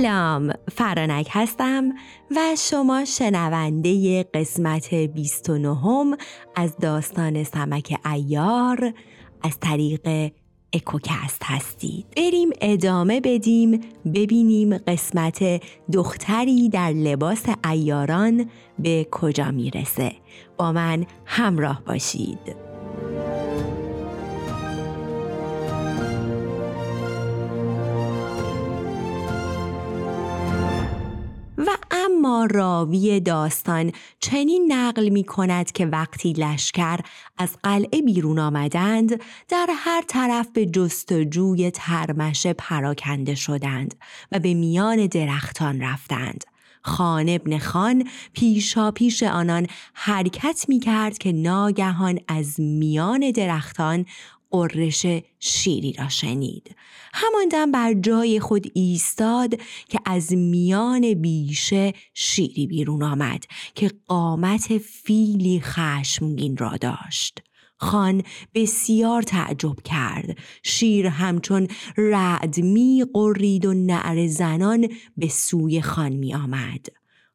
سلام فرانک هستم و شما شنونده قسمت 29 از داستان سمک ایار از طریق اکوکست هستید. بریم ادامه بدیم ببینیم قسمت دختری در لباس ایاران به کجا می‌رسه. با من همراه باشید. اما راوی داستان چنین نقل می کند که وقتی لشکر از قلعه بیرون آمدند در هر طرف به جستجوی ترمشه پراکنده شدند و به میان درختان رفتند. خان ابن خان پیشا پیش آنان حرکت می کرد که ناگهان از میان درختان قررش شیری را شنید. هماندم بر جای خود ایستاد که از میان بیشه شیری بیرون آمد که قامت فیلی خشمگین را داشت. خان بسیار تعجب کرد. شیر همچون رعد می قرید و نعر زنان به سوی خان می آمد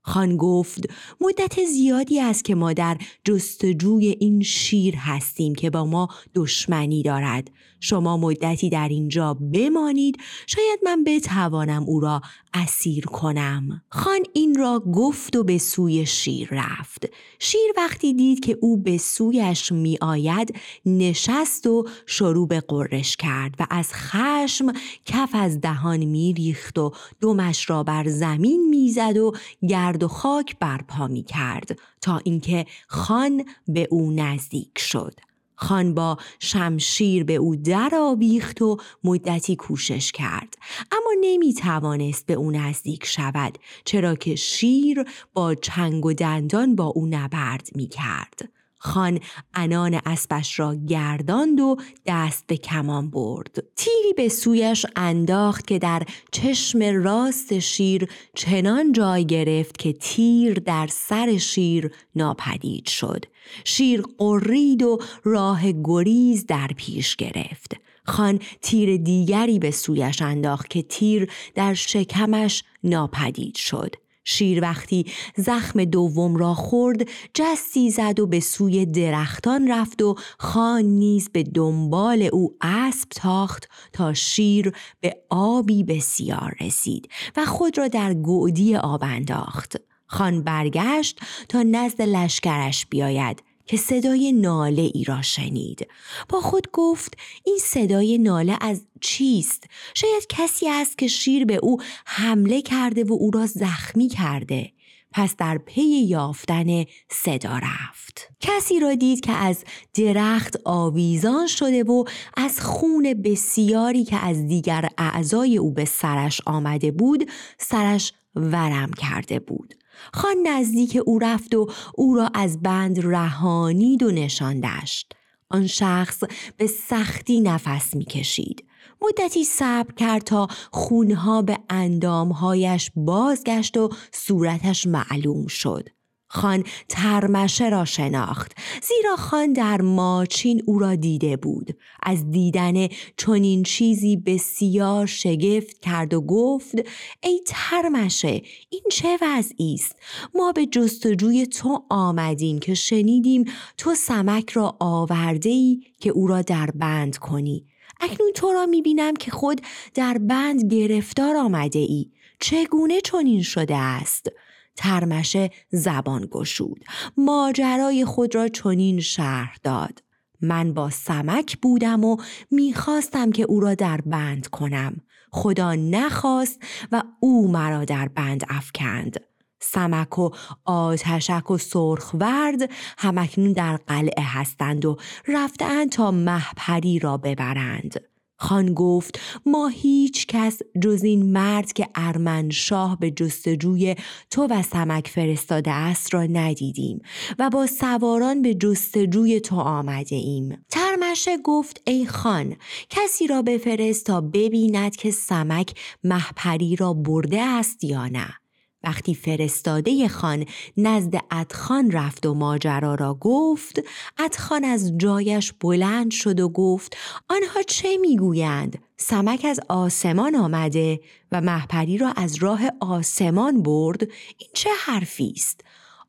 خان گفت مدت زیادی است که ما در جستجوی این شیر هستیم که با ما دشمنی دارد. شما مدتی در اینجا بمانید. شاید من بتوانم او را اسیر کنم. خان این را گفت و به سوی شیر رفت. شیر وقتی دید که او به سویش می آید نشست و شروع به قرش کرد و از خشم کف از دهان می ریخت و دمش را بر زمین می‌زد و گرد و خاک برپا می کرد تا اینکه خان به او نزدیک شد. خان با شمشیر به او در آویخت و مدتی کوشش کرد اما نمی توانست به او نزدیک شود چرا که شیر با چنگ و دندان با او نبرد می کرد. خان انان اسبش را گرداند و دست به کمان برد. تیری به سویش انداخت که در چشم راست شیر چنان جای گرفت که تیر در سر شیر ناپدید شد. شیر قرید و راه گریز در پیش گرفت. خان تیر دیگری به سویش انداخت که تیر در شکمش ناپدید شد. شیر وقتی زخم دوم را خورد جستی زد و به سوی درختان رفت و خان نیز به دنبال او اسب تاخت تا شیر به آبی بسیار رسید و خود را در گودی آب انداخت. خان برگشت تا نزد لشکرش بیاید. که صدای ناله ای را شنید. با خود گفت این صدای ناله از چیست؟ شاید کسی است که شیر به او حمله کرده و او را زخمی کرده. پس در پی یافتن صدا رفت. کسی را دید که از درخت آویزان شده و از خون بسیاری که از دیگر اعضای او به سرش آمده بود سرش ورم کرده بود. خان نزدیک او رفت و او را از بند رهانید و نشاندشت. آن شخص به سختی نفس می‌کشید. مدتی صبر کرد تا خونها به اندامهایش بازگشت و صورتش معلوم شد. خان ترمشه را شناخت. زیرا خان در ماچین او را دیده بود. از دیدن چنین چیزی بسیار شگفت کرد و گفت ای ترمشه این چه وضعی است؟ ما به جستجوی تو آمدیم که شنیدیم تو سمک را آورده ای که او را در بند کنی. اکنون تو را می‌بینم که خود در بند گرفتار آمده ای چگونه چنین شده است؟ ترمشه زبان گشود. ماجرای خود را چنین شرح داد. من با سمک بودم و می‌خواستم که او را در بند کنم. خدا نخواست و او مرا در بند افکند. سمک و آتشک و سرخورد همکنون در قلعه هستند و رفتند تا محپری را ببرند. خان گفت ما هیچ کس جز این مرد که ارمن شاه به جستجوی تو و سمک فرستاده است را ندیدیم و با سواران به جستجوی تو آمده ایم. ترمشه گفت ای خان کسی را بفرست تا ببیند که سمک محپری را برده است یا نه. وقتی فرستاده خان نزد ادخان رفت و ماجرا را گفت ادخان از جایش بلند شد و گفت آنها چه می‌گویند؟ سمک از آسمان آمده و محپری را از راه آسمان برد. این چه حرفی است؟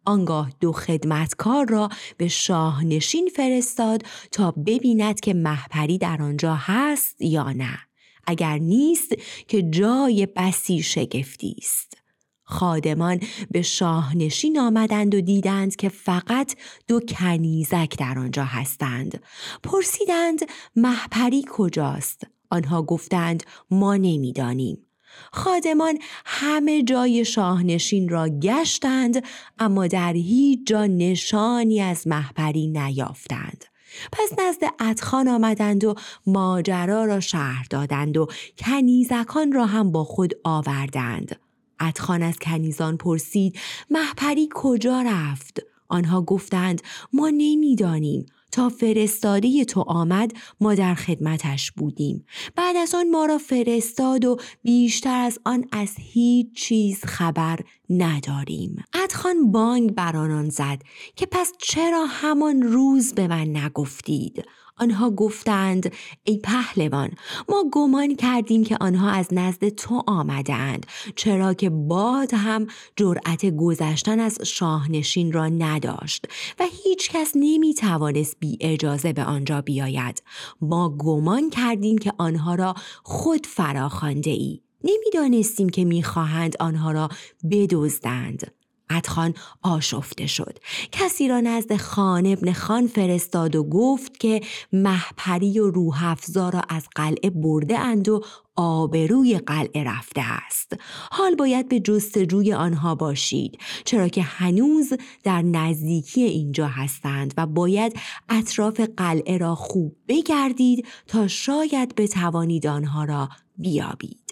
آنگاه دو خدمتکار را به شاهنشین فرستاد تا ببیند که محپری در آنجا هست یا نه. اگر نیست که جای بسی شگفتی است. خادمان به شاهنشین آمدند و دیدند که فقط دو کنیزک در آنجا هستند. پرسیدند محپری کجاست؟ آنها گفتند ما نمی‌دانیم. خادمان همه جای شاهنشین را گشتند اما در هیچ جا نشانی از محپری نیافتند. پس نزد ادخان آمدند و ماجرا را شهر دادند و کنیزکان را هم با خود آوردند. ادخان از کنیزان پرسید محپری کجا رفت؟ آنها گفتند ما نمی‌دانیم. تا فرستاده تو آمد ما در خدمتش بودیم. بعد از آن ما را فرستاد و بیشتر از آن از هیچ چیز خبر نداریم. ادخان بانگ بر آنان زد که پس چرا همان روز به من نگفتید؟ آنها گفتند ای پهلوان ما گمان کردیم که آنها از نزد تو آمدند چرا که باد هم جرأت گذشتن از شاهنشین را نداشت و هیچ کس نمی توانست بی اجازه به آنجا بیاید. ما گمان کردیم که آنها را خود فراخوانده ای نمی‌دانستیم که می‌خواهند آنها را بدزدند. ادخان آشفته شد. کسی را نزد خان ابن خان فرستاد و گفت که محپری و روح را از قلعه برده اند و آبروی قلعه رفته است. حال باید به جستجوی آنها باشید چرا که هنوز در نزدیکی اینجا هستند و باید اطراف قلعه را خوب بگردید تا شاید بتوانید آنها را بیابید.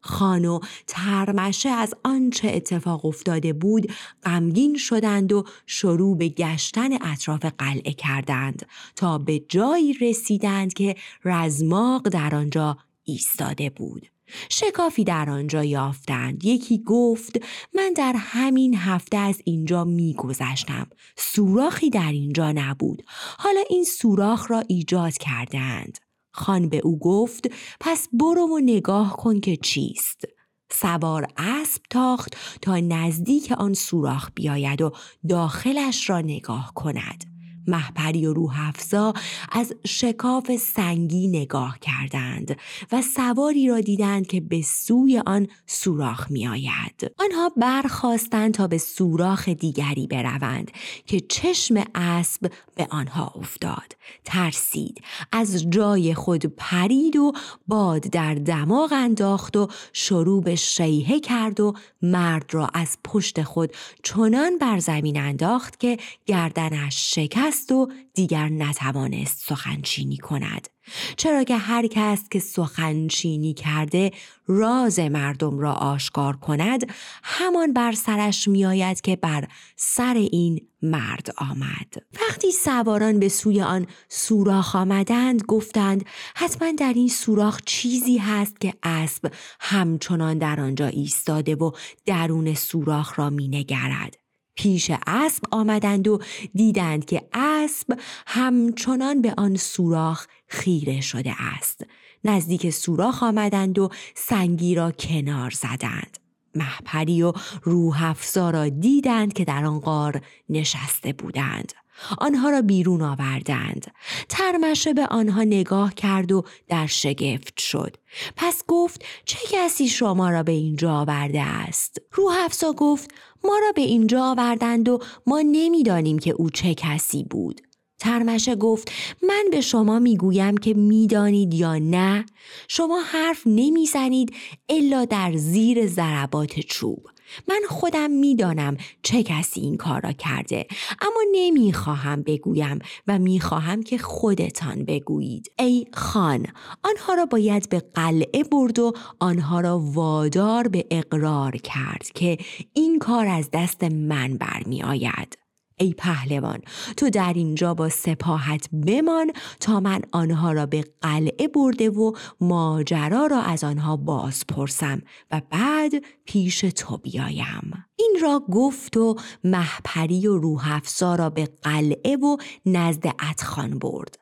خان و ترمشه از آنچه اتفاق افتاده بود غمگین شدند و شروع به گشتن اطراف قلعه کردند تا به جایی رسیدند که رزماق در آنجا ایستاده بود. شکافی در آنجا یافتند. یکی گفت من در همین هفته از اینجا میگذشتم. سوراخی در اینجا نبود. حالا این سوراخ را ایجاد کردند خان به او گفت پس برو و نگاه کن که چیست. سوار اسب تاخت تا نزدیک آن سوراخ بیاید و داخلش را نگاه کند. محپری و روح افزا از شکاف سنگی نگاه کردند و سواری را دیدند که به سوی آن سوراخ می آید. آنها برخواستند تا به سوراخ دیگری بروند که چشم اسب به آنها افتاد. ترسید. از جای خود پرید و باد در دماغ انداخت و شروع به شیهه کرد و مرد را از پشت خود چنان بر زمین انداخت که گردنش شکست و دیگر نتوانست سخنچینی کند. چرا که هر کس که سخنچینی کرده راز مردم را آشکار کند همان بر سرش میآید که بر سر این مرد آمد. وقتی سواران به سوی آن سوراخ آمدند گفتند حتما در این سوراخ چیزی هست که اسب همچنان در آنجا ایستاده و درون سوراخ را مینگرد. پیش اسب آمدند و دیدند که اسب همچنان به آن سوراخ خیره شده است. نزدیک سوراخ آمدند و سنگی را کنار زدند. محپری و روح را دیدند که در آن غار نشسته بودند. آنها را بیرون آوردند. ترمشه به آنها نگاه کرد و در شگفت شد. پس گفت چه کسی شما را به اینجا آورده است؟ روح افزا گفت ما را به اینجا آوردند و ما نمی‌دانیم که او چه کسی بود. ترمشه گفت من به شما می‌گویم که می‌دانید یا نه. شما حرف نمی‌زنید الا در زیر ضربات چوب. من خودم می‌دانم چه کسی این کار را کرده اما نمی‌خواهم بگویم و می‌خواهم که خودتان بگویید. ای خان آنها را باید به قلعه برد و آنها را وادار به اقرار کرد که این کار از دست من برمی آید ای پهلوان تو در اینجا با سپاهت بمان تا من آنها را به قلعه برده و ماجرا را از آنها باز پرسم و بعد پیش تو بیایم. این را گفت و محپری و روح را به قلعه و نزد اتخان برد.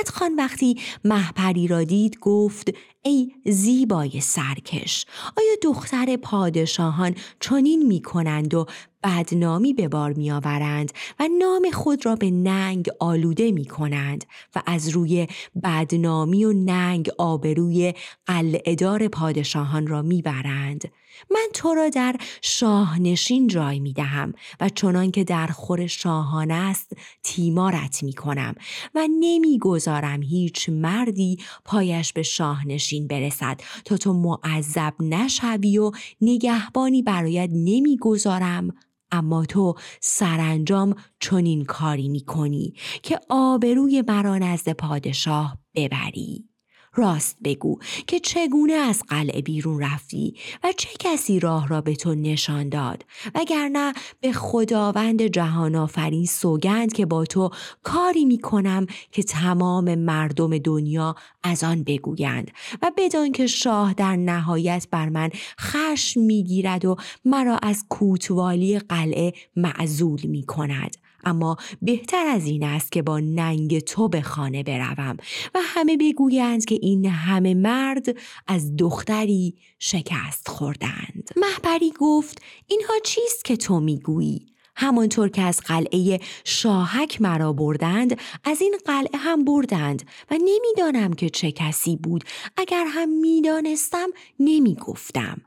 ادخان وقتی محپری را دید گفت ای زیبای سرکش آیا دختر پادشاهان چنین می کنند و بدنامی به بار می آورند و نام خود را به ننگ آلوده می کنند و از روی بدنامی و ننگ آبروی قلعهدار پادشاهان را می برند. من تو را در شاهنشین جای می دهم و چنان که در خور شاهان است تیمارت می کنم و نمی گذارم هیچ مردی پایش به شاهنشین برسد تا تو معذب نشوی و نگهبانی برایت نمی گذارم اما تو سرانجام چنین کاری می کنی که آبروی مرا نزد پادشاه ببری. راست بگو که چگونه از قلعه بیرون رفتی و چه کسی راه را به تو نشان داد؟ وگرنه به خداوند جهان آفرین سوگند که با تو کاری می کنم که تمام مردم دنیا از آن بگویند و بدان که شاه در نهایت بر من خشم می‌گیرد و مرا از کوتوالی قلعه معزول می کند. اما بهتر از این است که با ننگ تو به خانه بروم و همه بگویند که این همه مرد از دختری شکست خوردند. محبری گفت اینها چیست که تو می‌گویی؟ همانطور که از قلعه شاهک مرا بردند از این قلعه هم بردند و نمی‌دانم که چه کسی بود. اگر هم می‌دانستم نمی‌گفتم.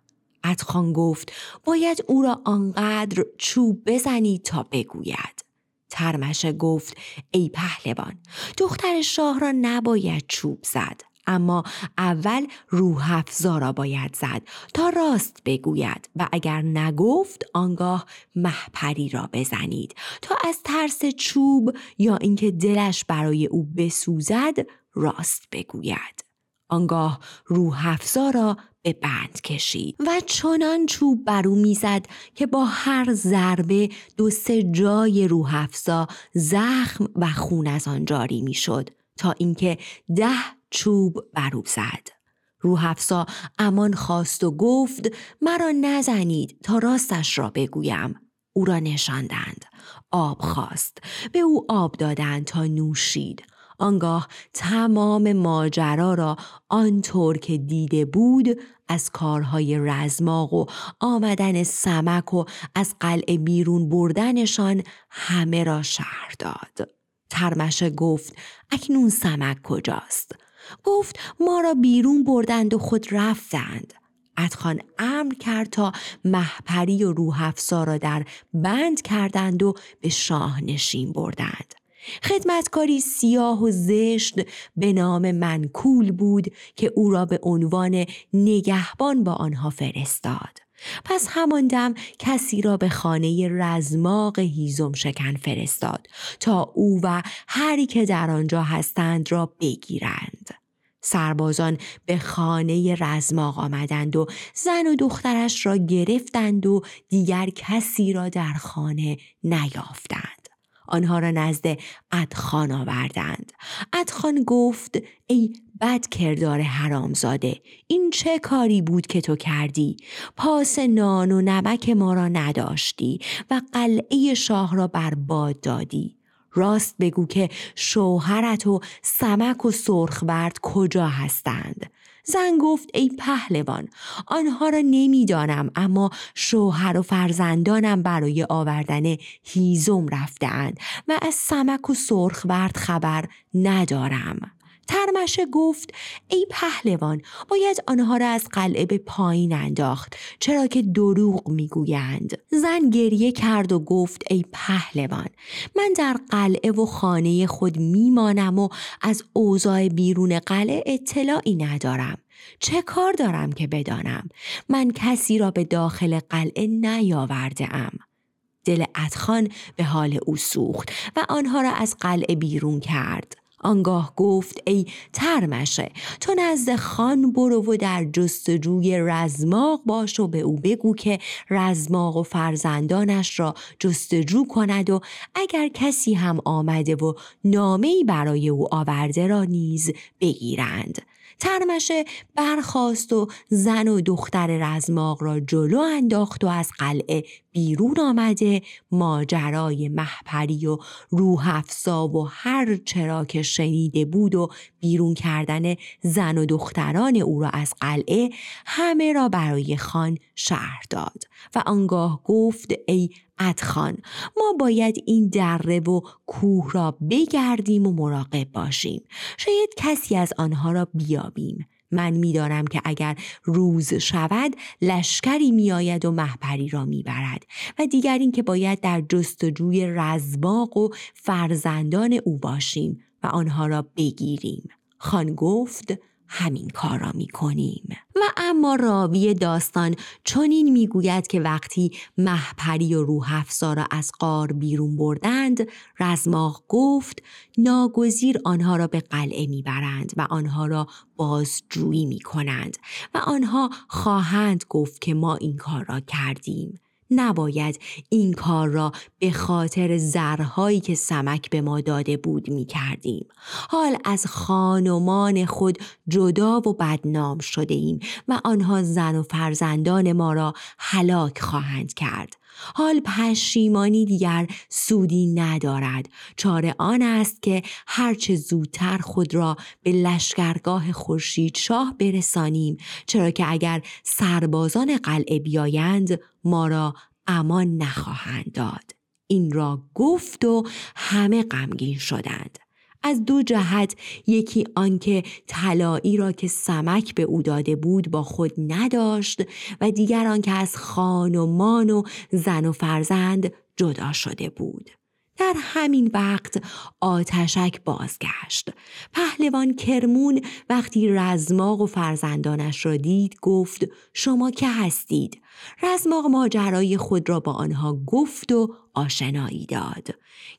ادخان گفت باید او را آنقدر چوب بزنید تا بگوید. ترمشه گفت ای پهلوان دختر شاه را نباید چوب زد اما اول روح افزا را باید زد تا راست بگوید و اگر نگفت آنگاه محپری را بزنید. تا از ترس چوب یا اینکه دلش برای او بسوزد راست بگوید. آنگاه روح افزا را به بند کشید و چنان چوب بر او می‌زد که با هر ضربه دو سه جای روح افزا زخم و خون از آن جاری می‌شد تا اینکه ده چوب بر او زد. روح افزا امان خواست و گفت مرا نزنید تا راستش را بگویم. او را نشاندند. آب خواست. به او آب دادند تا نوشید. آنگاه تمام ماجرا را آنطور که دیده بود از کارهای رزماق و آمدن سمک و از قلعه بیرون بردنشان همه را شهر داد. ترمشه گفت اکنون سمک کجاست؟ گفت ما را بیرون بردند و خود رفتند. ادخان امر کرد تا محپری و روح را در بند کردند و به شاه نشین بردند. خدمتکاری سیاه و زشت به نام منکول بود که او را به عنوان نگهبان با آنها فرستاد. پس همان دم کسی را به خانه رزماق هیزم شکن فرستاد تا او و هری که در آنجا هستند را بگیرند. سربازان به خانه رزماق آمدند و زن و دخترش را گرفتند و دیگر کسی را در خانه نیافتند. آنها را نزد ادخان آوردند. ادخان گفت ای بد کردار حرامزاده این چه کاری بود که تو کردی؟ پاس نان و نمک ما را نداشتی و قلعه شاه را برباد دادی. راست بگو که شوهرت و سمک و سرخورد کجا هستند؟ زن گفت ای پهلوان آنها را نمی‌دانم اما شوهر و فرزندانم برای آوردن هیزم رفتهاند و از سمک و سرخورد خبر ندارم. ترمشه گفت ای پهلوان باید آنها را از قلعه به پایین انداخت چرا که دروغ می‌گویند. زن گریه کرد و گفت ای پهلوان من در قلعه و خانه خود میمانم و از اوضاع بیرون قلعه اطلاعی ندارم. چه کار دارم که بدانم؟ من کسی را به داخل قلعه نیاورده ام دل ادخان به حال او سوخت و آنها را از قلعه بیرون کرد. آنگاه گفت ای ترمشه تو نزد خان برو و در جستجوی رزماق باش و به او بگو که رزماق و فرزندانش را جستجو کند و اگر کسی هم آمده و نامهای برای او آورده را نیز بگیرند. ترمشه برخواست و زن و دختر رزماق را جلو انداخت و از قلعه بیرون آمده ماجرای محپری و روح افسا و هر چرا که شنیده بود و بیرون کردن زن و دختران او را از قلعه همه را برای خان شهر داد و آنگاه گفت ای ادخان ما باید این دره و کوه را بگردیم و مراقب باشیم. شاید کسی از آنها را بیابیم. من می‌دانم که اگر روز شود لشکری میآید و محپری را می‌برد و دیگر این که باید در جستجوی رزباق و فرزندان او باشیم و آنها را بگیریم. خان گفت همین کار را می کنیم. و اما راوی داستان چنین می‌گوید که وقتی محپری و روح را از قار بیرون بردند رزماغ گفت ناگزیر آنها را به قلعه می‌برند و آنها را بازجویی می کنند و آنها خواهند گفت که ما این کار را کردیم نباید این کار را به خاطر زرهایی که سمک به ما داده بود می کردیم. حال از خانمان خود جدا و بدنام شده ایم و آنها زن و فرزندان ما را هلاک خواهند کرد. حال پشیمانی دیگر سودی ندارد. چاره آن است که هرچه زودتر خود را به لشکرگاه خورشید شاه برسانیم چرا که اگر سربازان قلعه بیایند ما را امان نخواهند داد. این را گفت و همه غمگین شدند. از دو جهت یکی آنکه طلایی را که سمک به او داده بود با خود نداشت و دیگر آنکه از خان و مان و زن و فرزند جدا شده بود. در همین وقت آتشک بازگشت. پهلوان کرمون وقتی رزماق و فرزندانش را دید گفت شما که هستید؟ رزماق ماجرای خود را با آنها گفت و آشنایی داد.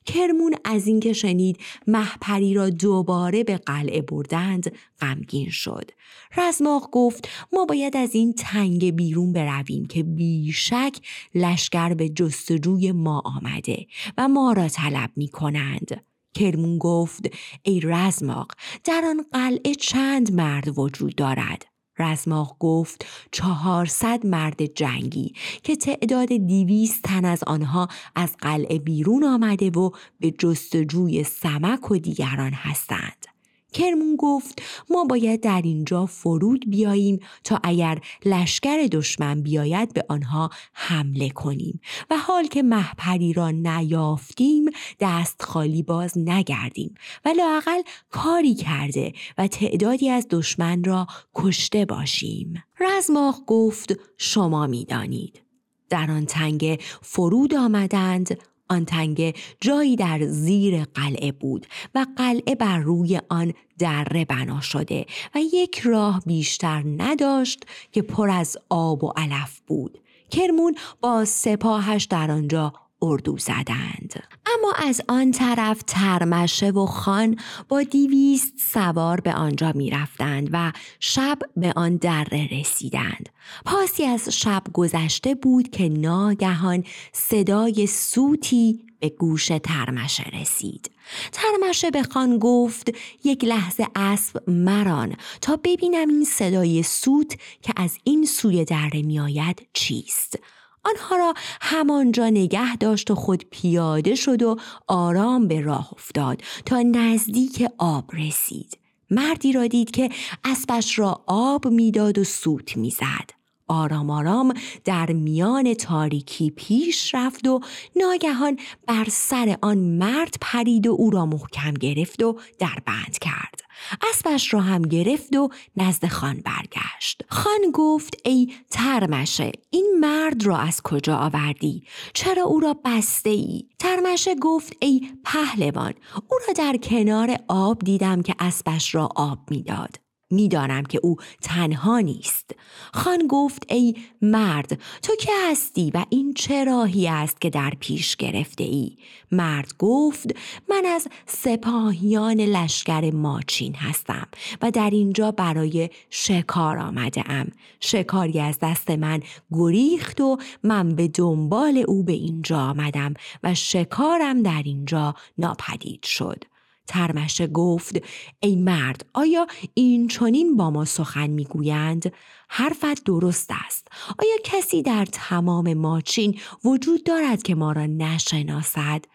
کرمون از اینکه شنید محپری را دوباره به قلعه بردند غمگین شد. رزماق گفت ما باید از این تنگ بیرون برویم که بیشک لشکر به جستجوی ما آمده و ما را طلب می کنند کرمون گفت ای رزماق در آن قلعه چند مرد وجود دارد رزماغ گفت چهارصد مرد جنگی که تعداد دیویست تن از آنها از قلعه بیرون آمده و به جستجوی سمک و دیگران هستند. کرمون گفت ما باید در اینجا فرود بیاییم تا اگر لشکر دشمن بیاید به آنها حمله کنیم و حال که محپری را نیافتیم دست خالی باز نگردیم و لاقل کاری کرده و تعدادی از دشمن را کشته باشیم. رزماخ گفت شما می‌دانید. در آن تنگ فرود آمدند آن تنگه جایی در زیر قلعه بود و قلعه بر روی آن دره بنا شده و یک راه بیشتر نداشت که پر از آب و علف بود. کرمون با سپاهش در آنجا اردو زدند. اما از آن طرف ترمشه و خان با دیویست سوار به آنجا می رفتند و شب به آن دره رسیدند. پاسی از شب گذشته بود که ناگهان صدای سوتی به گوش ترمشه رسید. ترمشه به خان گفت یک لحظه اسب مران تا ببینم این صدای سوت که از این سوی دره میآید چیست. آنها را همانجا نگه داشت و خود پیاده شد و آرام به راه افتاد تا نزدیک آب رسید. مردی را دید که اسبش را آب می‌داد و سوت می‌زد. آرام آرام در میان تاریکی پیش رفت و ناگهان بر سر آن مرد پرید و او را محکم گرفت و در بند کرد. اسبش را هم گرفت و نزد خان برگشت. خان گفت ای ترمشه این مرد را از کجا آوردی؟ چرا او را بسته ای ترمشه گفت ای پهلوان او را در کنار آب دیدم که اسبش را آب می‌داد. می‌دانم که او تنها نیست. خان گفت ای مرد تو که هستی و این چه راهی است که در پیش گرفته ای مرد گفت من از سپاهیان لشکر ماچین هستم و در اینجا برای شکار آمده ام شکاری از دست من گریخت و من به دنبال او به اینجا آمدم و شکارم در اینجا ناپدید شد. ترمشه گفت ای مرد آیا این چونین با ما سخن می‌گویند؟ حرفت درست است. آیا کسی در تمام ماچین وجود دارد که ما را نشناسد؟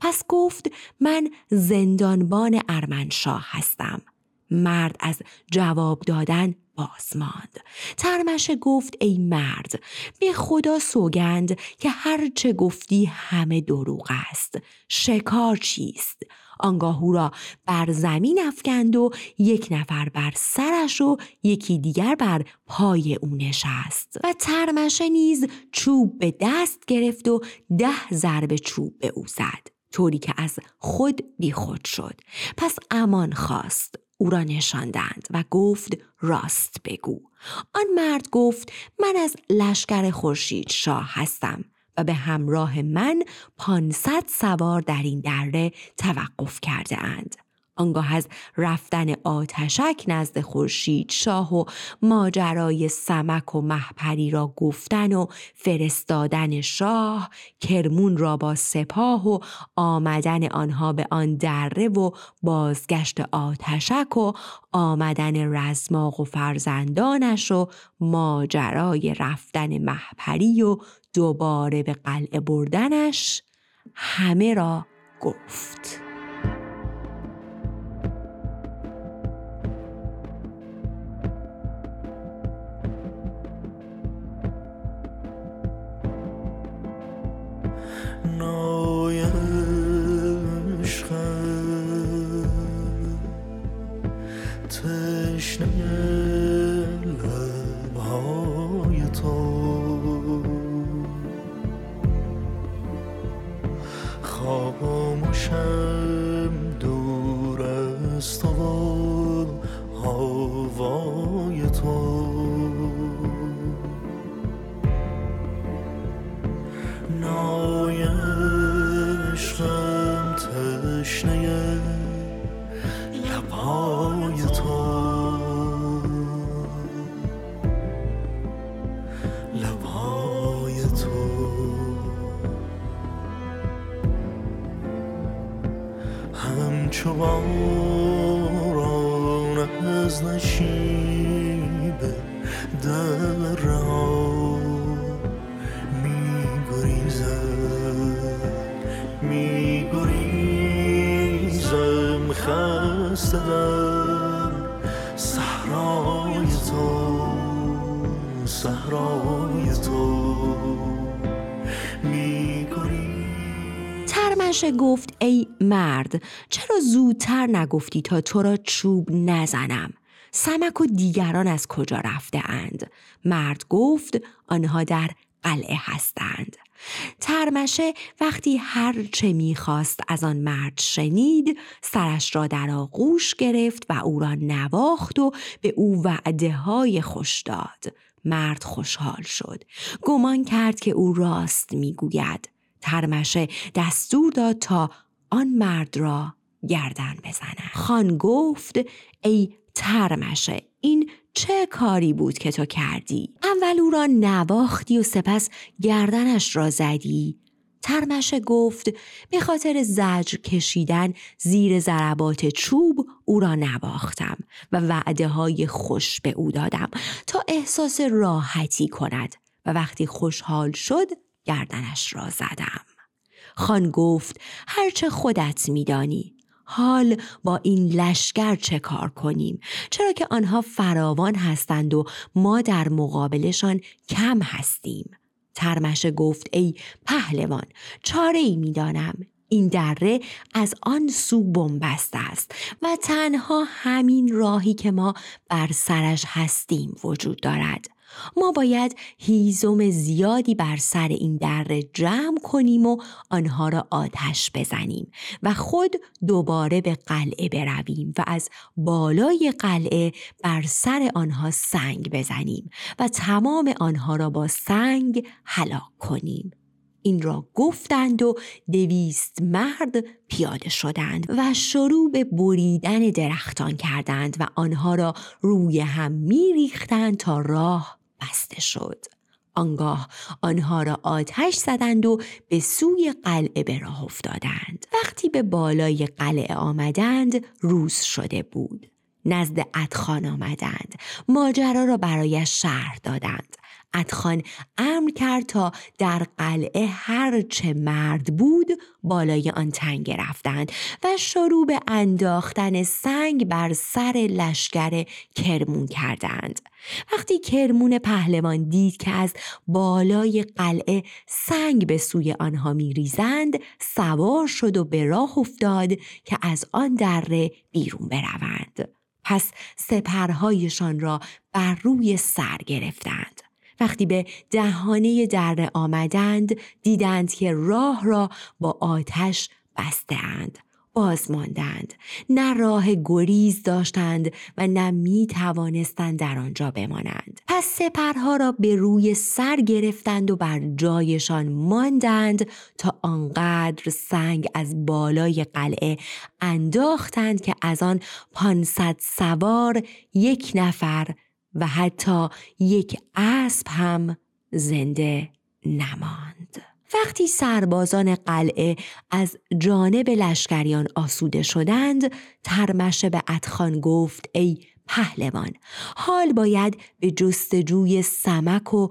پس گفت من زندانبان ارمنشاه هستم. مرد از جواب دادن باز ماند. ترمشه گفت ای مرد به خدا سوگند که هر چه گفتی همه دروغ است. شکار چیست؟ آنگاه او را بر زمین افکند و یک نفر بر سرش و یکی دیگر بر پای او نشست و ترمشه نیز چوب به دست گرفت و ده ضرب چوب به او زد طوری که از خود بیخود شد. پس امان خواست. او را نشاندند و گفت راست بگو. آن مرد گفت من از لشکر خورشید شاه هستم. به همراه من پانصد سوار در این دره توقف کرده اند. آنگاه از رفتن آتشک نزد خورشید شاه و ماجرای سمک و محپری را گفتن و فرستادن شاه کرمون را با سپاه و آمدن آنها به آن دره و بازگشت آتشک و آمدن رزماق و فرزندانش و ماجرای رفتن محپری و دوباره به قلعه بردنش همه را گفت. ترمشه گفت ای مرد چرا زودتر نگفتی تا تو را چوب نزنم؟ سمک و دیگران از کجا رفته اند؟ مرد گفت آنها در قلعه هستند. ترمشه وقتی هر چه می‌خواست از آن مرد شنید سرش را در آغوش گرفت و او را نواخت و به او وعده های خوش داد. مرد خوشحال شد. گمان کرد که او راست می‌گوید. ترمشه دستور داد تا آن مرد را گردن بزند خان گفت ای ترمشه این چه کاری بود که تو کردی؟ اول او را نواختی و سپس گردنش را زدی. ترمشه گفت به خاطر زجر کشیدن زیر ضربات چوب او را نواختم و وعده های خوش به او دادم تا احساس راحتی کند. و وقتی خوشحال شد گردنش را زدم. خان گفت هرچه خودت میدانی. حال با این لشکر چه کار کنیم؟ چرا که آنها فراوان هستند و ما در مقابلشان کم هستیم. ترمشه گفت ای پهلوان چاره ای می‌دانم. این دره از آن سو بنبست است و تنها همین راهی که ما بر سرش هستیم وجود دارد. ما باید هیزم زیادی بر سر این دره جمع کنیم و آنها را آتش بزنیم و خود دوباره به قلعه برویم و از بالای قلعه بر سر آنها سنگ بزنیم و تمام آنها را با سنگ هلاک کنیم. این را گفتند و دویست مرد پیاده شدند و شروع به بریدن درختان کردند و آنها را روی هم می ریختند تا راه بسته شد. آنگاه آنها را آتش زدند و به سوی قلعه به راه افتادند. وقتی به بالای قلعه آمدند روز شده بود. نزد ادخان آمدند. ماجرا را برایش شرح دادند. ادخان امر کرد تا در قلعه هر چه مرد بود بالای آن تنگ رفتند و شروع به انداختن سنگ بر سر لشکر کرمون کردند. وقتی کرمون پهلوان دید که از بالای قلعه سنگ به سوی آنها میریزند سوار شد و به راه افتاد که از آن دره بیرون بروند. پس سپرهایشان را بر روی سر گرفتند. وقتی به دهانه دره آمدند دیدند که راه را با آتش بستهاند باز ماندند. نه راه گریز داشتند و نه می توانستند در آنجا بمانند. پس سپرها را به روی سر گرفتند و بر جایشان ماندند تا آنقدر سنگ از بالای قلعه انداختند که از آن پانصد سوار یک نفر و حتی یک اسب هم زنده نماند. وقتی سربازان قلعه از جانب لشکریان آسوده شدند ترمشه به ادخان گفت ای پهلوان حال باید به جستجوی سمک و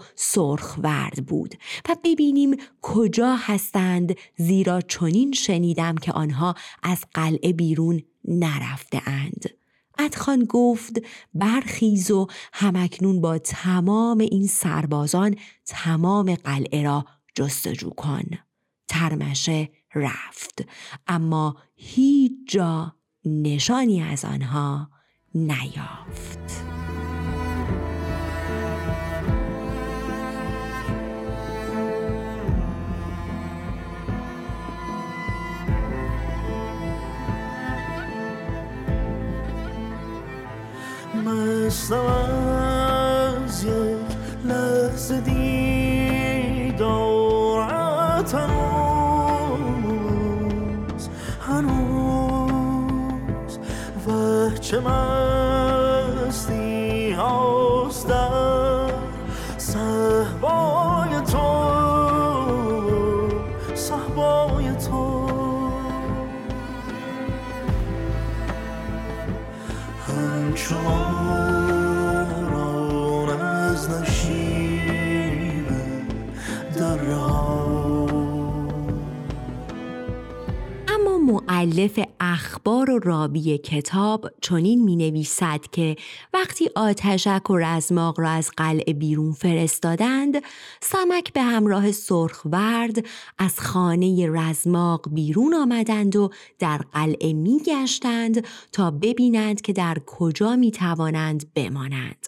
ورد بود و ببینیم کجا هستند زیرا چنین شنیدم که آنها از قلعه بیرون نرفته اند. ادخان گفت برخیز و همکنون با تمام این سربازان تمام قلعه را جستجو کن. ترمشه رفت. اما هیچ جا نشانی از آنها نیافت. مثلم از یک لحظه دیدارت هنوز هنوز. و چه مستی هاست در صحبای تو صحبای تو. همچون معلف اخبار و رابی کتاب چنین می نویسد که وقتی آتشک و رزماق را از قلعه بیرون فرستادند سمک به همراه سرخورد از خانه رزماق بیرون آمدند و در قلعه می گشتند تا ببینند که در کجا می توانند بمانند.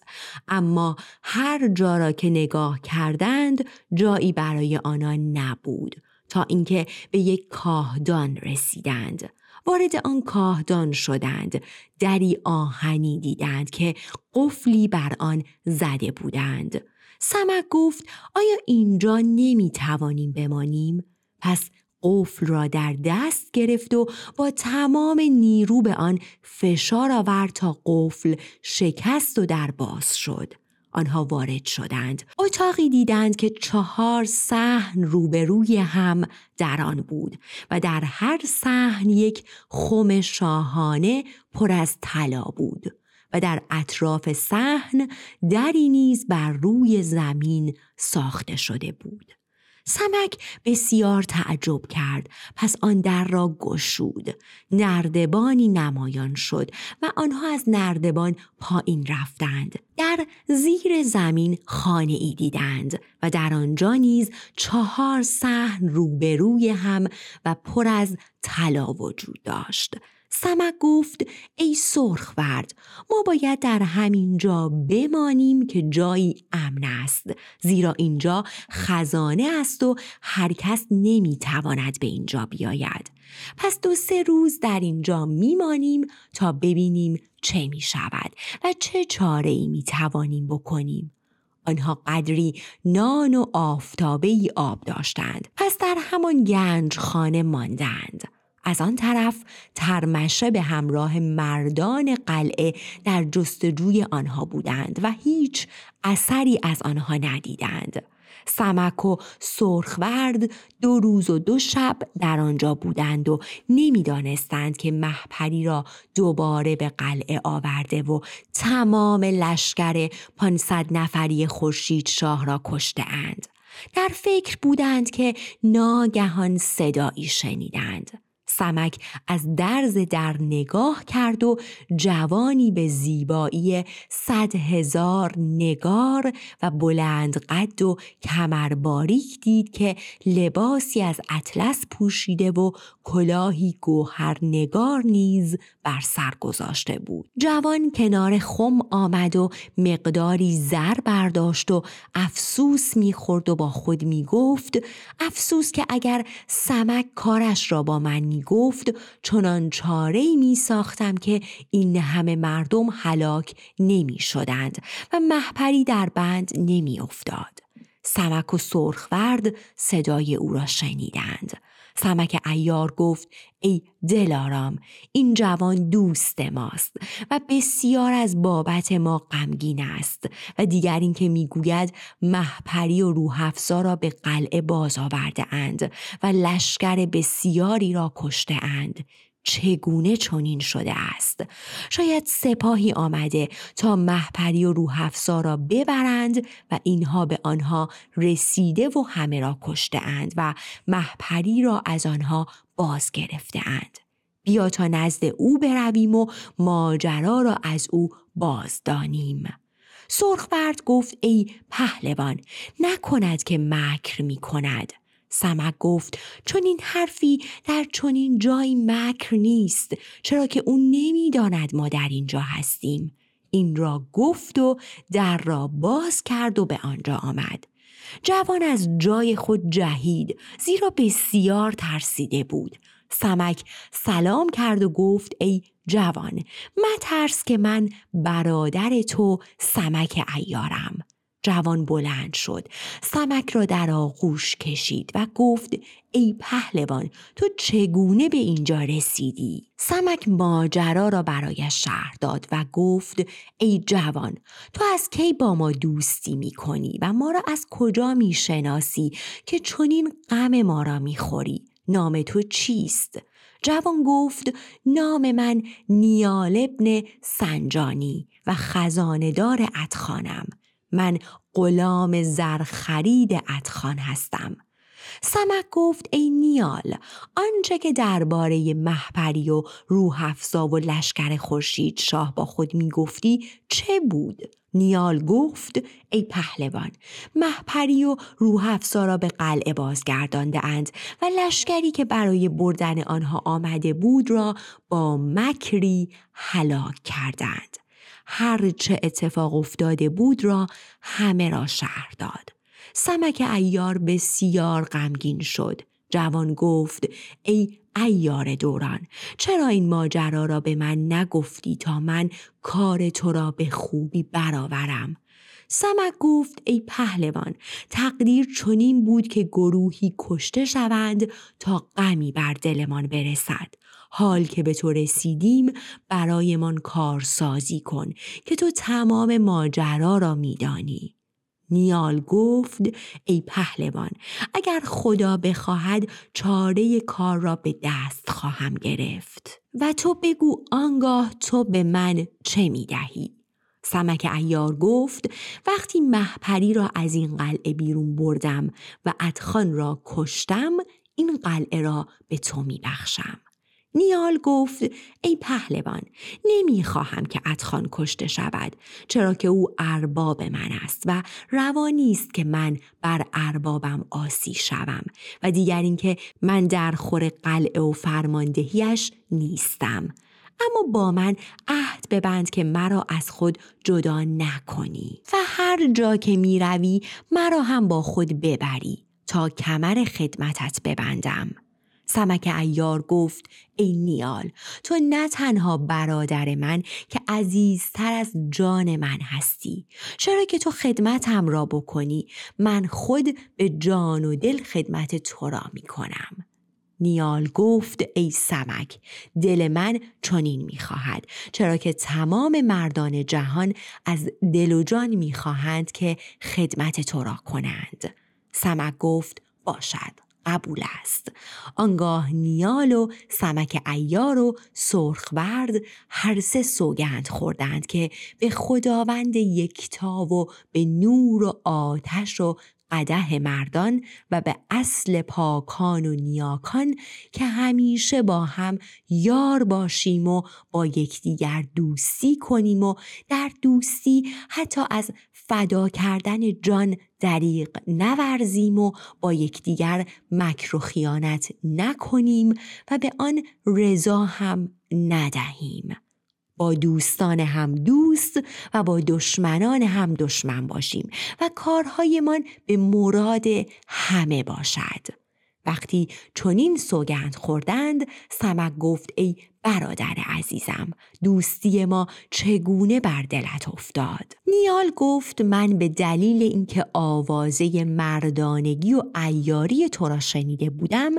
اما هر جا را که نگاه کردند جایی برای آنان نبود. تا اینکه به یک کاهدان رسیدند. وارد آن کاهدان شدند. دری آهنی دیدند که قفلی بر آن زده بودند. سمک گفت آیا اینجا نمی توانیم بمانیم؟ پس قفل را در دست گرفت و با تمام نیرو به آن فشار آورد تا قفل شکست و در باز شد. آنها وارد شدند. اتاقی دیدند که چهار صحن روبروی هم در آن بود و در هر صحن یک خم شاهانه پر از طلا بود و در اطراف صحن دری نیز بر روی زمین ساخته شده بود. سمک بسیار تعجب کرد. پس آن در را گشود. نردبانی نمایان شد و آنها از نردبان پایین رفتند. در زیر زمین خانه ای دیدند و در آنجا نیز چهار صحن روبروی هم و پر از طلا وجود داشت. سمک گفت ای ورد ما باید در همین جا بمانیم که جایی امن است. زیرا اینجا خزانه است و هر کس نمی‌تواند به اینجا بیاید. پس دو سه روز در اینجا میمانیم تا ببینیم چه می شود و چه چاره ای می توانیم بکنیم. آنها قدری نان و آفتابه ای آب داشتند. پس در همان گنج خانه ماندند. از آن طرف ترمشه به همراه مردان قلعه در جستجوی آنها بودند و هیچ اثری از آنها ندیدند سمک و سرخورد دو روز و دو شب در آنجا بودند و نمی‌دانستند که محپری را دوباره به قلعه آورده و تمام لشکر پانصد نفری خورشید شاه را کشته اند. در فکر بودند که ناگهان صدایی شنیدند. سمک از درز در نگاه کرد و جوانی به زیبایی صد هزار نگار و بلند قد و کمر باریک دید که لباسی از اطلس پوشیده و کلاهی گوهر نگار نیز بر سر گذاشته بود. جوان کنار خم آمد و مقداری زر برداشت و افسوس می‌خورد و با خود می‌گفت افسوس که اگر سمک کارش را با من می‌گفت چنان چاره می ساختم که این همه مردم هلاک نمی شدند و محپری در بند نمی افتاد. سمک و سرخورد صدای او را شنیدند. سمک ایار گفت ای دلارام این جوان دوست ماست و بسیار از بابت ما غمگین است و دیگر اینکه می‌گوید محپری و روحفزا را به قلعه باز آورده اند و لشکر بسیاری را کشته اند. چگونه چنین شده است؟ شاید سپاهی آمده تا محپری و روحفزا را ببرند و اینها به آنها رسیده و همه را کشته اند و محپری را از آنها باز گرفته اند. بیا تا نزد او برویم و ماجرا را از او بازدانیم. سرخبرد گفت ای پهلوان نکند که مکر می کند سمک گفت چون این حرفی در چنین جای مکر نیست. چرا که او نمی‌داند ما در اینجا هستیم. این را گفت و در را باز کرد و به آنجا آمد. جوان از جای خود جهید زیرا بسیار ترسیده بود. سمک سلام کرد و گفت ای جوان ترس که من برادر تو سمک ایارم جوان بلند شد سمک را در آغوش کشید و گفت ای پهلوان تو چگونه به اینجا رسیدی؟ سمک ماجرا را برایش شهر داد و گفت ای جوان تو از کی با ما دوستی می کنی و ما را از کجا می شناسی که چنین غم ما را می خوری؟ نام تو چیست؟ جوان گفت نام من نیال ابن سنجانی و خزاندار اتخانم من غلام زرخرید اتخان هستم سمک گفت ای نیال آنچه که درباره محپری و روح افزا و لشکر خورشید شاه با خود می گفتی چه بود؟ نیال گفت ای پهلوان محپری و روح افزا را به قلعه بازگردانده اند و لشکری که برای بردن آنها آمده بود را با مکری هلاک کردند هر چه اتفاق افتاده بود را همه را شهر داد. سمک ایار بسیار غمگین شد. جوان گفت ای ایار دوران چرا این ماجرا را به من نگفتی تا من کار تو را به خوبی برآورم سمک گفت ای پهلوان تقدیر چنین بود که گروهی کشته شوند تا غمی بر دلمان برسد حال که به تو رسیدیم برایمان کارسازی کن که تو تمام ماجرا را میدانی نیال گفت ای پهلوان اگر خدا بخواهد چاره کار را به دست خواهم گرفت و تو بگو آنگاه تو به من چه می دهی؟ سمک ایار گفت وقتی محپری را از این قلعه بیرون بردم و ادخان را کشتم این قلعه را به تو می بخشم. نیال گفت ای پهلوان نمی‌خواهم که ادخان کشته شود چرا که او ارباب من است و روانی است که من بر اربابم آسی شوم و دیگر اینکه من در خور قلعه و فرماندهیش نیستم. اما با من عهد ببند که مرا از خود جدا نکنی و هر جا که می روی مرا هم با خود ببری تا کمر خدمتت ببندم. سمک ایار گفت ای نیال تو نه تنها برادر من که عزیزتر از جان من هستی چرا که تو خدمتم را بکنی؟ من خود به جان و دل خدمت تو را می کنم. نیال گفت ای سمک دل من چنین می‌خواهد چرا که تمام مردان جهان از دل و جان می‌خواهند که خدمت تو را کنند. سمک گفت باشد. قبول است. آنگاه نیال و سمک ایار و سرخورد هر سه سوگند خوردند که به خداوند یکتا و به نور و آتش و قده مردان و به اصل پاکان و نیاکان که همیشه با هم یار باشیم و با یکدیگر دوستی کنیم و در دوستی حتی از فدا کردن جان دریق نورزیم و با یکدیگر مکر و خیانت نکنیم و به آن رضا هم ندهیم. با دوستان هم دوست و با دشمنان هم دشمن باشیم و کارهایمان به مراد همه باشد. وقتی چنین سوگند خوردند سمک گفت ای برادر عزیزم دوستی ما چگونه بر دلت افتاد؟ نیال گفت من به دلیل اینکه آوازه مردانگی و ایاری تو را شنیده بودم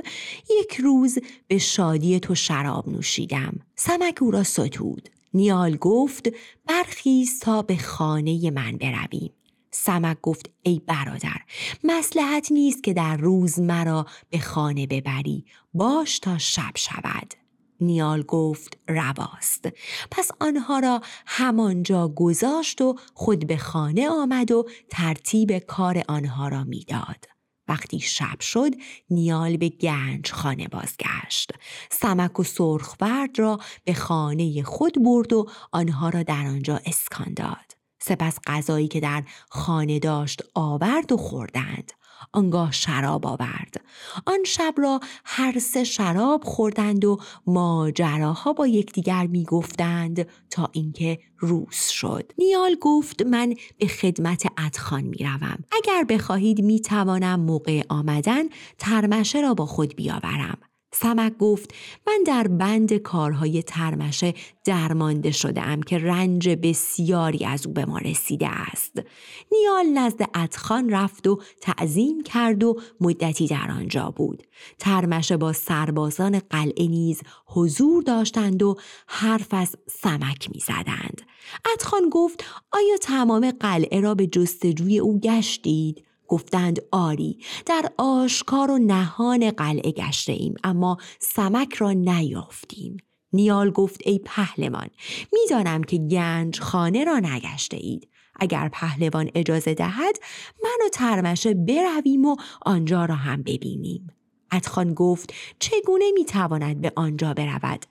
یک روز به شادی تو شراب نوشیدم. سمک او را ستود. نیال گفت برخیز تا به خانه من برویم. سمک گفت ای برادر مسلحت نیست که در روز مرا به خانه ببری باش تا شب شود. نیال گفت رواست. پس آنها را همانجا گذاشت و خود به خانه آمد و ترتیب کار آنها را می‌داد. وقتی شب شد نیال به گنج خانه بازگشت. سمک و سرخورد را به خانه خود برد و آنها را در آنجا اسکان داد. سپس غذایی که در خانه داشت آورد و خوردند. آنگاه شراب آورد. آن شب را هر سه شراب خوردند و ماجراها با یکدیگر می‌گفتند تا اینکه روز شد. نیال گفت من به خدمت ادخان می‌روم. اگر بخواهید می‌توانم موقع آمدن ترمشه را با خود بیاورم. سمک گفت من در بند کارهای ترمشه درمانده شده ام که رنج بسیاری از او به ما رسیده است. نیال نزد ادخان رفت و تعظیم کرد و مدتی در آنجا بود. ترمشه با سربازان قلعه نیز حضور داشتند و حرف از سمک می زدند. ادخان گفت آیا تمام قلعه را به جستجوی او گشتید؟ گفتند آری در آشکار و نهان قلعه گشته ایم اما سمک را نیافتیم. نیال گفت ای پهلمان می‌دانم که گنج خانه را نگشته اید. اگر پهلوان اجازه دهد من و ترمشه برویم و آنجا را هم ببینیم. ادخان گفت چگونه می‌تواند به آنجا برود؟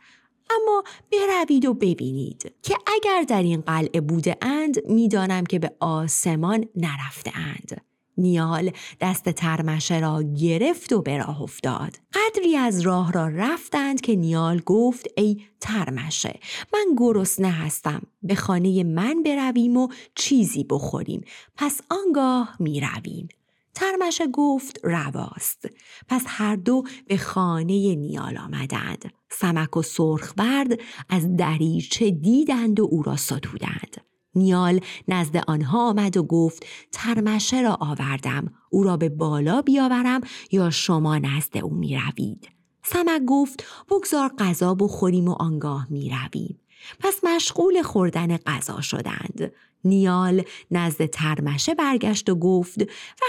اما بروید و ببینید که اگر در این قلعه بوده اند می‌دانم که به آسمان نرفته اند. نیال دست ترمشه را گرفت و به راه افتاد. قدری از راه را رفتند که نیال گفت ای ترمشه من گرسنه هستم به خانه من برویم و چیزی بخوریم پس آنگاه می رویم. ترمشه گفت رواست. پس هر دو به خانه نیال آمدند. سمک و سرخبرد از دریچه دیدند و او را ستودند. نیال نزد آنها آمد و گفت ترمشه را آوردم او را به بالا بیاورم یا شما نزد او می روید. سمک گفت بگذار غذا بخوریم و آنگاه می رویم. پس مشغول خوردن غذا شدند. نیال نزد ترمشه برگشت و گفت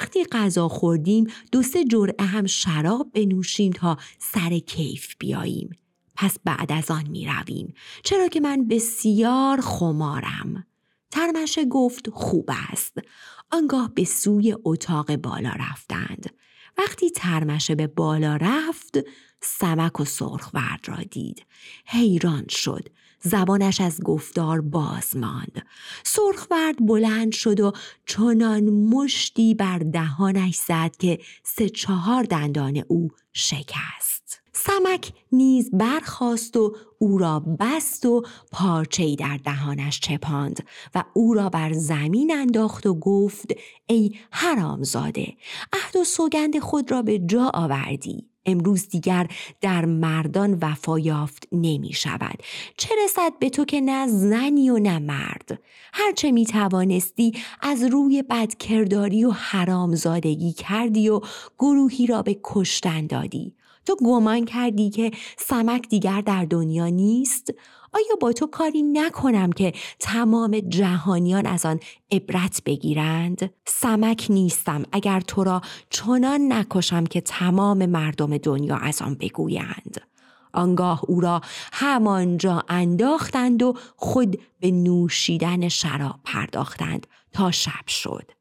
وقتی غذا خوردیم دو سه جرعه هم شراب بنوشیم تا سر کیف بیاییم. پس بعد از آن می رویم چرا که من بسیار خمارم. ترمشه گفت خوب است. آنگاه به سوی اتاق بالا رفتند. وقتی ترمشه به بالا رفت سمک و سرخورد را دید. حیران شد. زبانش از گفتار باز ماند. سرخورد بلند شد و چنان مشتی بر دهانش زد که سه چهار دندان او شکست. سمک نیز برخاست و او را بست و پارچه‌ای در دهانش چپاند و او را بر زمین انداخت و گفت ای حرامزاده عهد و سوگند خود را به جا آوردی. امروز دیگر در مردان وفا یافت نمی شود. چه رسد به تو که نه زنی و نه مرد؟ هرچه می توانستی از روی بدکرداری و حرامزادگی کردی و گروهی را به کشتن دادی. تو گمان کردی که سمک دیگر در دنیا نیست؟ آیا با تو کاری نکنم که تمام جهانیان از آن عبرت بگیرند؟ سمک نیستم اگر تو را چنان نکشم که تمام مردم دنیا از آن بگویند. آنگاه او را همانجا انداختند و خود به نوشیدن شراب پرداختند تا شب شد.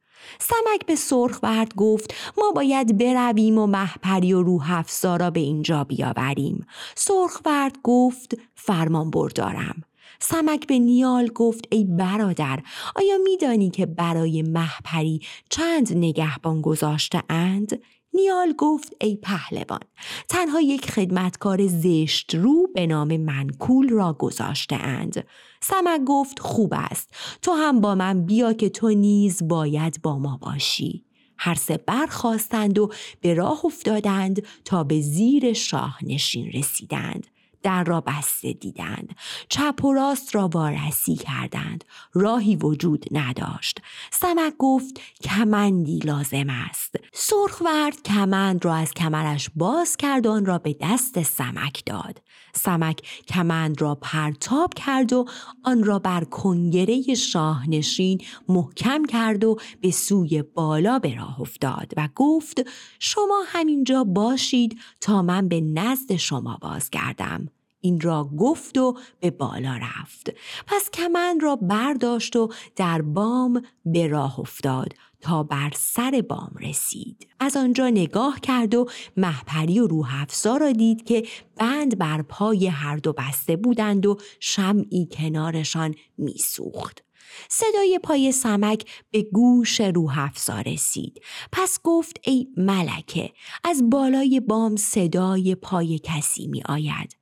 سمک به سرخورد گفت ما باید برویم و محپری و روح را به اینجا بیاوریم. سرخورد گفت فرمان بردارم. سمک به نیال گفت ای برادر آیا میدانی که برای محپری چند نگهبان گذاشته اند؟ نیال گفت ای پهلوان تنها یک خدمتکار زشت رو به نام منکول را گذاشته اند سمک گفت خوب است. تو هم با من بیا که تو نیز باید با ما باشی. هر سه برخواستند و به راه افتادند تا به زیر شاه نشین رسیدند. در را بسته دیدند. چپ و راست را وارسی کردند. راهی وجود نداشت. سمک گفت کمندی لازم است. سرخورد کمند را از کمرش باز کرد و آن را به دست سمک داد. سمک کمند را پرتاب کرد و آن را بر کنگره شاهنشین محکم کرد و به سوی بالا به راه افتاد و گفت شما همینجا باشید تا من به نزد شما بازگردم. این را گفت و به بالا رفت. پس کمند را برداشت و در بام به راه افتاد. تا بر سر بام رسید. از آنجا نگاه کرد و محپری و روح افزا را دید که بند بر پای هر دو بسته بودند و شمعی کنارشان میسوخت. صدای پای سمک به گوش روح افزا رسید. پس گفت ای ملکه از بالای بام صدای پای کسی می آید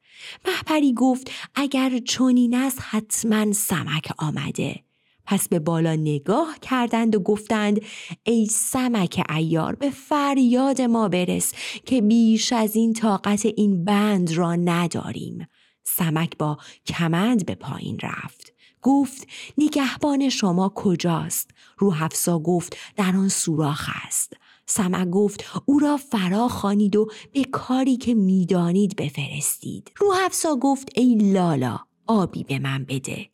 محپری گفت اگر چنین است حتما سمک آمده. پس به بالا نگاه کردند و گفتند ای سمک ایار به فریاد ما برس که بیش از این طاقت این بند را نداریم. سمک با کمند به پایین رفت. گفت نگهبان شما کجاست؟ روح افسا گفت در آن سوراخ است. سمک گفت او را فرا خانید و به کاری که می‌دانید بفرستید. روح افسا گفت ای لالا آبی به من بده.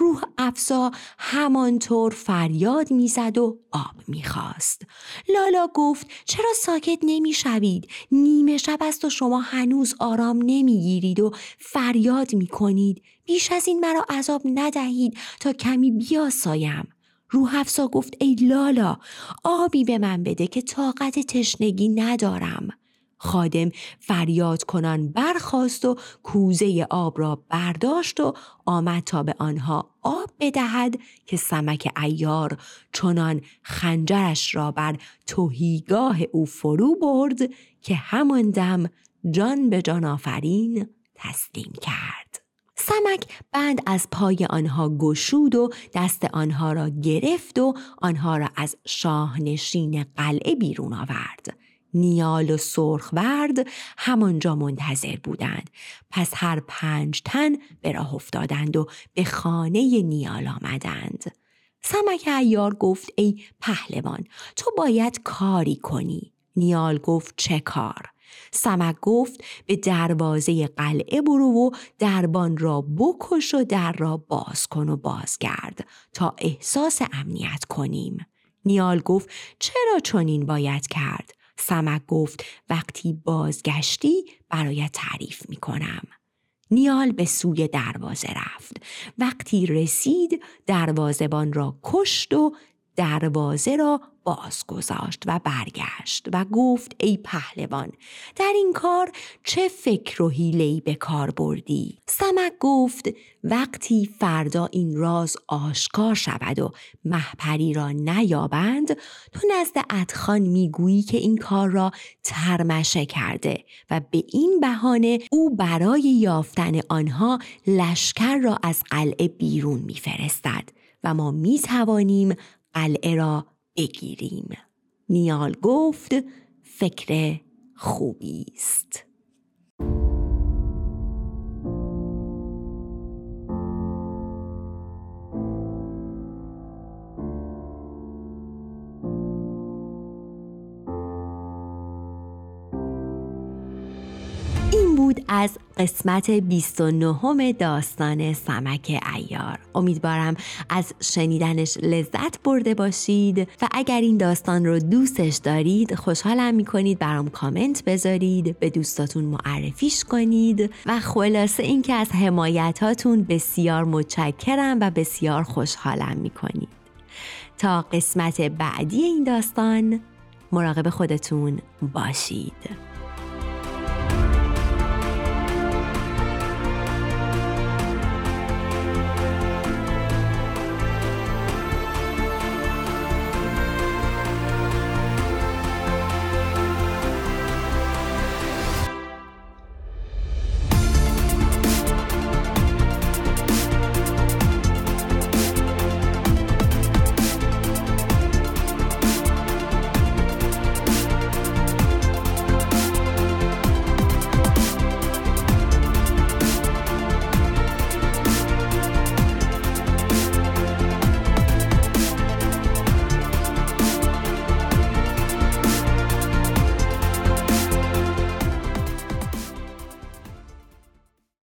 روح افسا همانطور فریاد می‌زد و آب می‌خواست. لالا گفت چرا ساکت نمی‌شوید؟ نیمه شب است و شما هنوز آرام نمی‌گیرید و فریاد می‌کنید. بیش از این مرا عذاب ندهید تا کمی بیاسایم. روح افسا گفت ای لالا آبی به من بده که طاقت تشنگی ندارم. خادم فریاد کنان برخواست و کوزه آب را برداشت و آمد تا به آنها آب بدهد که سمک ایار چنان خنجرش را بر توهیگاه او فرو برد که همان دم جان به جان آفرین تسلیم کرد. سمک بند از پای آنها گشود و دست آنها را گرفت و آنها را از شاهنشین قلعه بیرون آورد. نیال و سرخورد همانجا منتظر بودند. پس هر پنج تن به راه افتادند و به خانه نیال آمدند. سمک ایار گفت ای پهلوان تو باید کاری کنی. نیال گفت چه کار؟ سمک گفت به دروازه قلعه برو و دربان را بکش و در را باز کن و بازگرد تا احساس امنیت کنیم. نیال گفت چرا چنین باید کرد؟ سمک گفت وقتی بازگشتی برایت تعریف می کنم. نیال به سوی دروازه رفت. وقتی رسید دروازبان را کشت و دروازه را باز گذاشت و برگشت و گفت ای پهلوان در این کار چه فکر و حیله‌ای به کار بردی؟ سمک گفت وقتی فردا این راز آشکار شود و محپری را نیابند تو نزد ادخان می‌گویی که این کار را ترمشه کرده و به این بهانه او برای یافتن آنها لشکر را از قلعه بیرون میفرستد و ما می توانیم قلعه را بگیریم. نیال گفت فکر خوبی است. از قسمت 29 داستان سمک ایار. امیدوارم از شنیدنش لذت برده باشید و اگر این داستان رو دوستش دارید خوشحالم می‌کنید برام کامنت بذارید به دوستاتون معرفیش کنید و خلاصه اینکه از حمایتاتون بسیار متشکرم و بسیار خوشحالم می‌کنید. تا قسمت بعدی این داستان مراقب خودتون باشید.